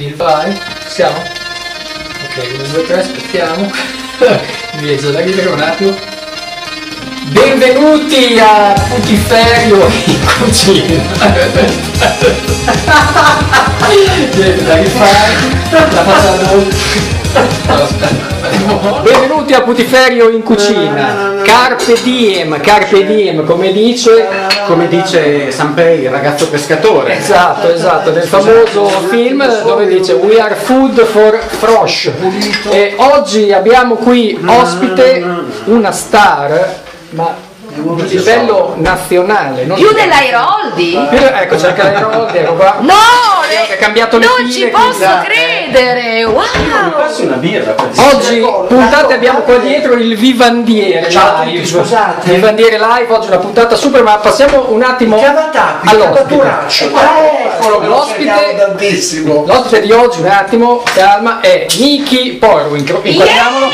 Il vai? Siamo? Ok, 1, 2, 3, aspettiamo. Mi viene da ridere un attimo. Benvenuti a Putiferio in cucina. Viene da rifare. La facciamo. Benvenuti a Putiferio in cucina. Carpe diem, carpe diem, come dice come dice Sanpei, il ragazzo pescatore. Esatto, esatto, nel famoso film dove dice We are food for Frosh. E oggi abbiamo qui ospite una star, ma di livello nazionale. Non Più dell'Airoldi? Ecco, cerca l'Airoldi, ecco qua. No! Ha cambiato le non file, ci posso quindi- credere! Wow! Passi una birra Oggi puntate abbiamo qua dietro il Vivandiere Ciao a tutti, live. scusate. Vivandiere live, oggi una puntata super, ma passiamo un attimo Cavatappi, all'ospite. cavaturaccio. Eccolo, l'ospite tantissimo. L'ospite di oggi, un attimo, calma, è Miki Porro. Incro- Inquadriamolo.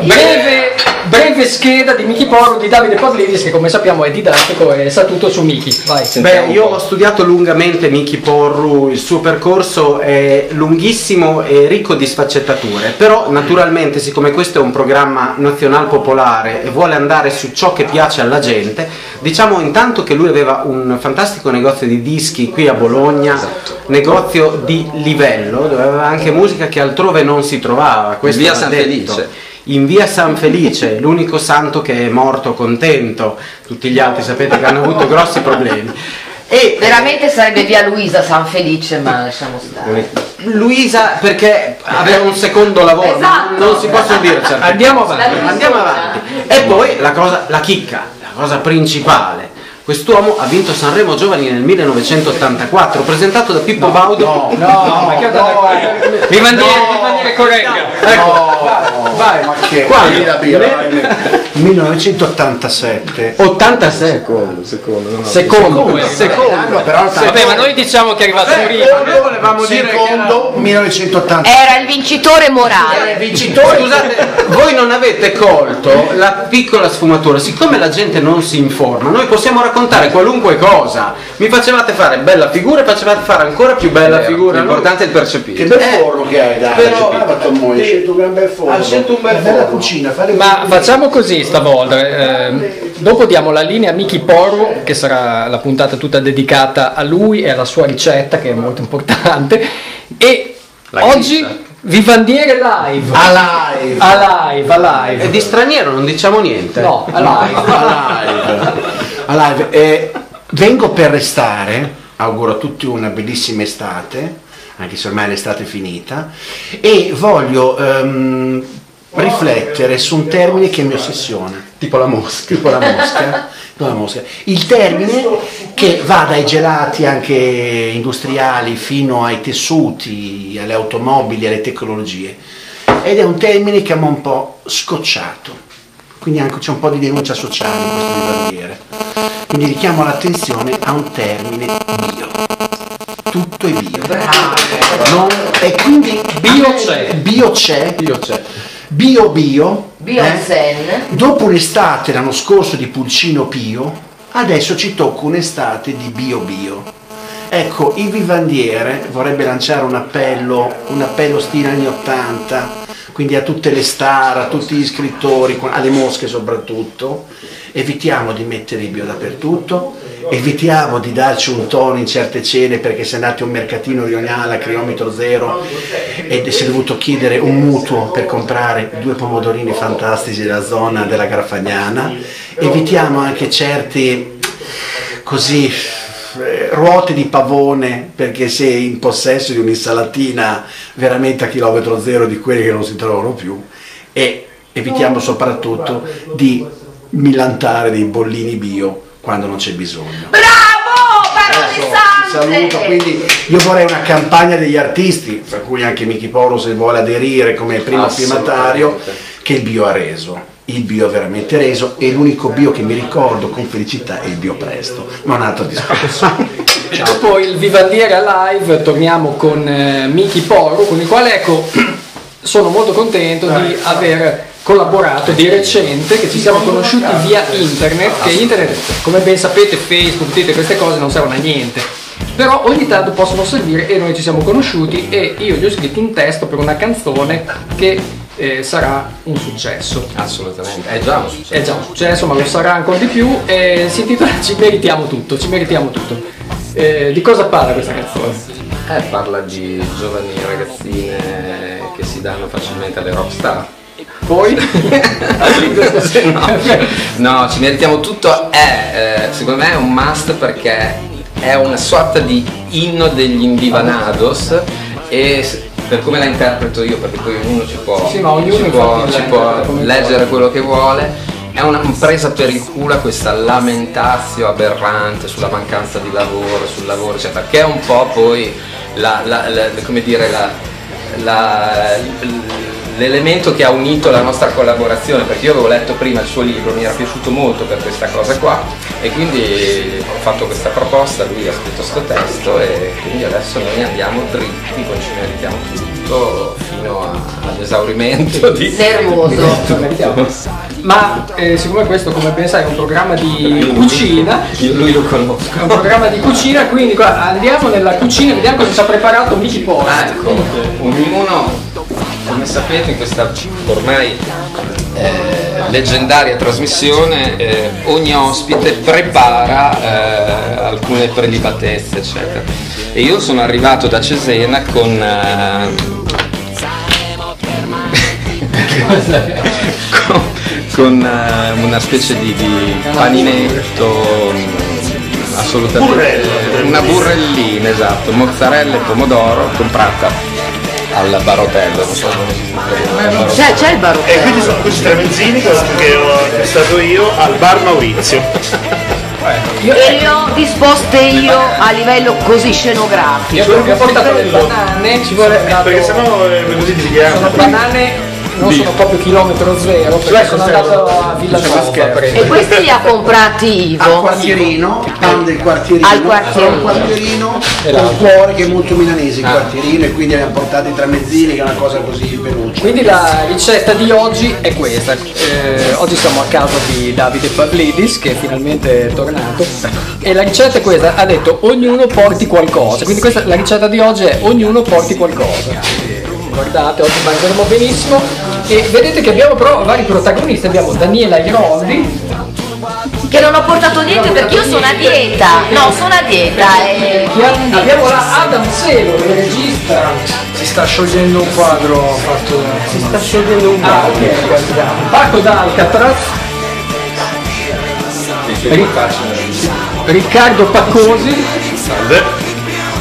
Breve, breve scheda di Miki Porro di Davide Pavlidis, che come sappiamo è didattico e sa tutto su Miki. Vai. Beh, io ho studiato lungamente Miki Porru, il suo percorso è lunghissimo e ricco di sfaccettature, però naturalmente siccome questo è un programma nazional popolare e vuole andare su ciò che piace alla gente, diciamo intanto che lui aveva un fantastico negozio di dischi qui a Bologna, negozio di livello, dove aveva anche musica che altrove non si trovava. questo via San detto. Felice. In via San Felice, l'unico santo che è morto contento, tutti gli altri sapete che hanno avuto grossi problemi. E Veramente sarebbe via Luisa San Felice, ma lasciamo stare. Luisa perché aveva un secondo lavoro, Esatto. non si possono dire certe Andiamo avanti. Andiamo avanti. E poi la cosa, la chicca, la cosa principale. Quest'uomo ha vinto Sanremo Giovani nel 1984, presentato da Pippo Baudo. No, ma che no, Vivandiere, Vivandiere corregga. Ecco, vai, Ma che Quando? la birra, vai. 1987. 86. Secondo, secondo, no, no. Secondo questo. Secondo. però Vabbè, ma noi diciamo che è arrivato prima. Noi volevamo dire che era- Secondo 1980. Era il vincitore morale. vincitore. Scusate, voi non avete colto la piccola sfumatura, siccome la gente non si informa, noi possiamo raccontare qualunque cosa. Mi facevate fare bella figura e facevate fare ancora più bella Vero, figura. L'importante è il percepire. Che bel Eh, forno che hai, dai. però- Tommo, hai scelto un gran bel forno. Ha scelto un bel forno. cucina, fare Ma facciamo così stavolta. ehm, dopo diamo la linea a Miki Porro, che sarà la puntata tutta dedicata a lui e alla sua ricetta, che è molto importante. E La oggi chissà. Vivandiere live. a live. A live, a E live. di straniero non diciamo niente. No, a live. a live. Eh, vengo per restare, auguro a tutti una bellissima estate, anche se ormai l'estate è finita, e voglio ehm, riflettere su un termine che mi ossessiona. Tipo la mosca. tipo la mosca, la mosca. Il termine che va dai gelati anche industriali fino ai tessuti, alle automobili, alle tecnologie. Ed è un termine che mi ha un po' scocciato. Quindi anche c'è un po' di denuncia sociale in questo vivandiere. Quindi richiamo l'attenzione a un termine bio. Tutto è bio. Non- e quindi Bio c'è. Bio c'è. Io c'è. Bio bio. Beyoncé. Dopo un'estate l'anno scorso di Pulcino Pio, adesso ci tocca un'estate di Bio Bio. Ecco, il vivandiere vorrebbe lanciare un appello, un appello stile anni 80, quindi a tutte le star, a tutti gli scrittori, alle mosche soprattutto, evitiamo di mettere il bio dappertutto, evitiamo di darci un tono in certe cene perché se andate a un mercatino rionale a chilometro zero e si è dovuto chiedere un mutuo per comprare due pomodorini fantastici della zona della Graffagnana, evitiamo anche certi così ruote di pavone perché sei in possesso di un'insalatina veramente a chilometro zero di quelle che non si trovano più e evitiamo soprattutto di millantare dei bollini bio quando non c'è bisogno. Bravo! Parole Ecco, saluto, quindi io vorrei una campagna degli artisti, tra cui anche Michi Poro se vuole aderire come primo firmatario, che il bio ha reso. Il bio ha veramente reso e l'unico bio che mi ricordo con felicità è il bio presto, ma un altro discorso. Dopo il Vivandiere live torniamo con eh, Miki Porro, con il quale ecco, sono molto contento di aver collaborato di recente, che ci siamo conosciuti via internet, che internet, come ben sapete, Facebook, tutte queste cose non servono a niente. però ogni tanto possono servire e noi ci siamo conosciuti e io gli ho scritto un testo per una canzone che eh, sarà un successo. Assolutamente, è già un successo. È già un successo, ma lo sarà ancora di più. E si intitola Ci meritiamo tutto, ci meritiamo tutto. Eh, di cosa parla questa canzone? Eh, parla di giovani ragazzine che si danno facilmente alle rockstar. Poi? no. no, ci meritiamo tutto, è, eh, secondo me è un must perché è una sorta di inno degli Indivanados e s- per come la interpreto io, perché poi ognuno ci può, Sì, ci può, ci può leggere quello che vuole, è una presa per il culo questa lamentazio aberrante sulla mancanza di lavoro, sul lavoro, eccetera, che è un po' poi la, la- la- come dire, la- la- l'elemento che ha unito la nostra collaborazione, perché io avevo letto prima il suo libro, mi era piaciuto molto per questa cosa qua e quindi ho fatto questa proposta, lui ha scritto questo testo e quindi adesso noi andiamo dritti, poi ci meritiamo tutto fino a- all'esaurimento di... Nervoso. Ma eh, siccome questo, come ben sai, è un programma di cucina, Io lui lo conosco. è un programma di cucina, quindi qua andiamo nella cucina e vediamo cosa ci ha preparato Polo. Ah, ecco, ognuno, sapete, in questa ormai eh, leggendaria trasmissione, eh, ogni ospite prepara eh, alcune prelibatezze, eccetera. E io sono arrivato da Cesena con, eh, con, con, eh, una specie di, di paninetto assolutamente una burrellina esatto mozzarella e pomodoro comprata al barotello non so come si dice C'è, c'è il E barocco. quindi sono questi tre mezzini che ho acquistato io al bar Maurizio. E le ho disposte io a livello così scenografico. Io vi ho portato le banane, ci vuole Perché sennò così ti chiamo. sono banane non sono proprio chilometro zero perché sono andato a Villanova a E prendere. questi li ha comprati Al Ivo. quartierino, il pan del quartierino, Al quartierino. al quartierino con cuore che è molto milanese il quartierino e quindi abbiamo portato i tre mezzini che è una cosa così veloce. Quindi la ricetta di oggi è questa. Eh, oggi siamo a casa di Davide Pavlidis che finalmente è tornato e la ricetta è questa, ha detto ognuno porti qualcosa. Quindi questa, la ricetta di oggi è ognuno porti qualcosa. Guardate, oggi mangeremo benissimo e vedete che abbiamo però vari protagonisti, abbiamo Daniela Iroldi, Che non ho portato niente perché io sono a dieta. No, sono a dieta. E Chi ha- quindi... abbiamo la Adam Selo, il regista, Si sta sciogliendo un quadro fatto da... si sta sciogliendo un ah, ok, guardiamo. Paco da Alcatraz, Riccardo Paccosi Salve.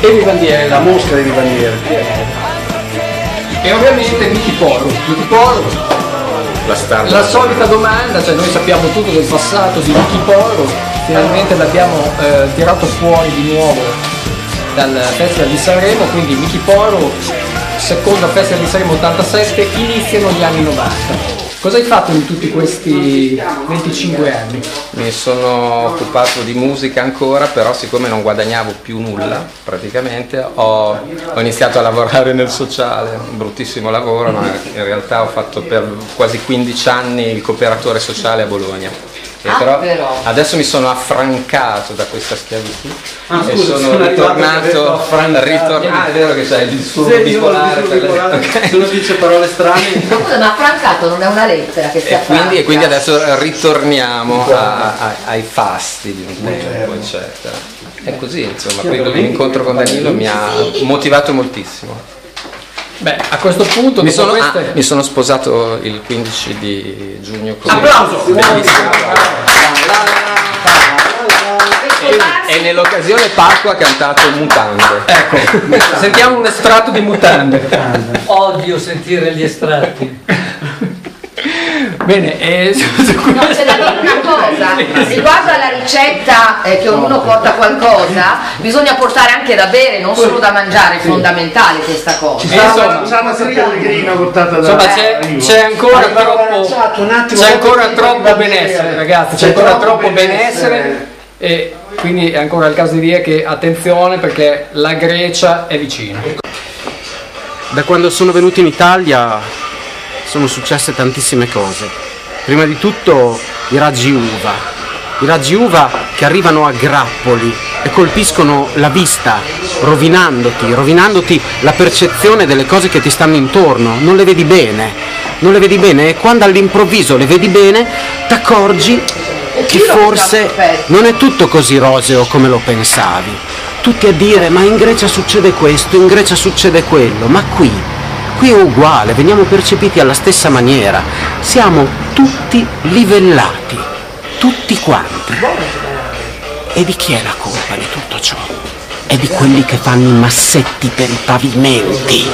e Vivandieri. La mosca di Vivandiere. E ovviamente Miki Porro. Miki Porro, la star la solita domanda, cioè noi sappiamo tutto del passato di Miki Porro, finalmente l'abbiamo eh, tirato fuori di nuovo dal Festival di Sanremo, quindi Miki Porro, secondo Festival di Sanremo 87, iniziano gli anni 90. Cosa hai fatto in tutti questi 25 anni? Mi sono occupato di musica ancora, però siccome non guadagnavo più nulla praticamente, ho, ho iniziato a lavorare nel sociale, un bruttissimo lavoro, ma in realtà ho fatto per quasi 15 anni il cooperatore sociale a Bologna. E Ah, però però. adesso mi sono affrancato da questa schiavitù Ah, e scusa, sono sono ritornato, affrancato. ritor- ah, è vero che c'è il disturbo bipolare, se uno dice parole strane Scusa, ma affrancato non è una lettera che si E quindi, affranca. e quindi adesso ritorniamo a- a- ai fasti di un tempo, eccetera. È così, insomma, quindi l'incontro con Danilo mi ha motivato moltissimo. Beh, a questo punto, Mi sono, ah, queste... mi sono sposato il 15 di giugno con Applauso! Bellissimo. E, e nell'occasione Paco ha cantato Mutande. Ecco, sentiamo un estratto di mutande. Odio sentire gli estratti. Bene, e su No, c'è da dire una cosa, riguardo alla ricetta eh, che ognuno porta qualcosa, bisogna portare anche da bere, non solo da mangiare, è fondamentale questa cosa. insomma, C'è una pellegrina portata da Insomma, c'è, c'è ancora troppo, c'è ancora troppo benessere, ragazzi, c'è ancora troppo benessere e quindi è ancora il caso di dire che attenzione perché la Grecia è vicina. Da quando sono venuto in Italia sono successe tantissime cose. Prima di tutto i raggi uva. I raggi uva che arrivano a grappoli e colpiscono la vista, rovinandoti, rovinandoti la percezione delle cose che ti stanno intorno, non le vedi bene, non le vedi bene e quando all'improvviso le vedi bene ti accorgi che forse non è tutto così roseo come lo pensavi. Tutti a dire ma in Grecia succede questo, in Grecia succede quello, ma qui, qui è uguale, veniamo percepiti alla stessa maniera, siamo tutti livellati, tutti quanti. E di chi è la colpa di tutto ciò? È di quelli che fanno i massetti per i pavimenti.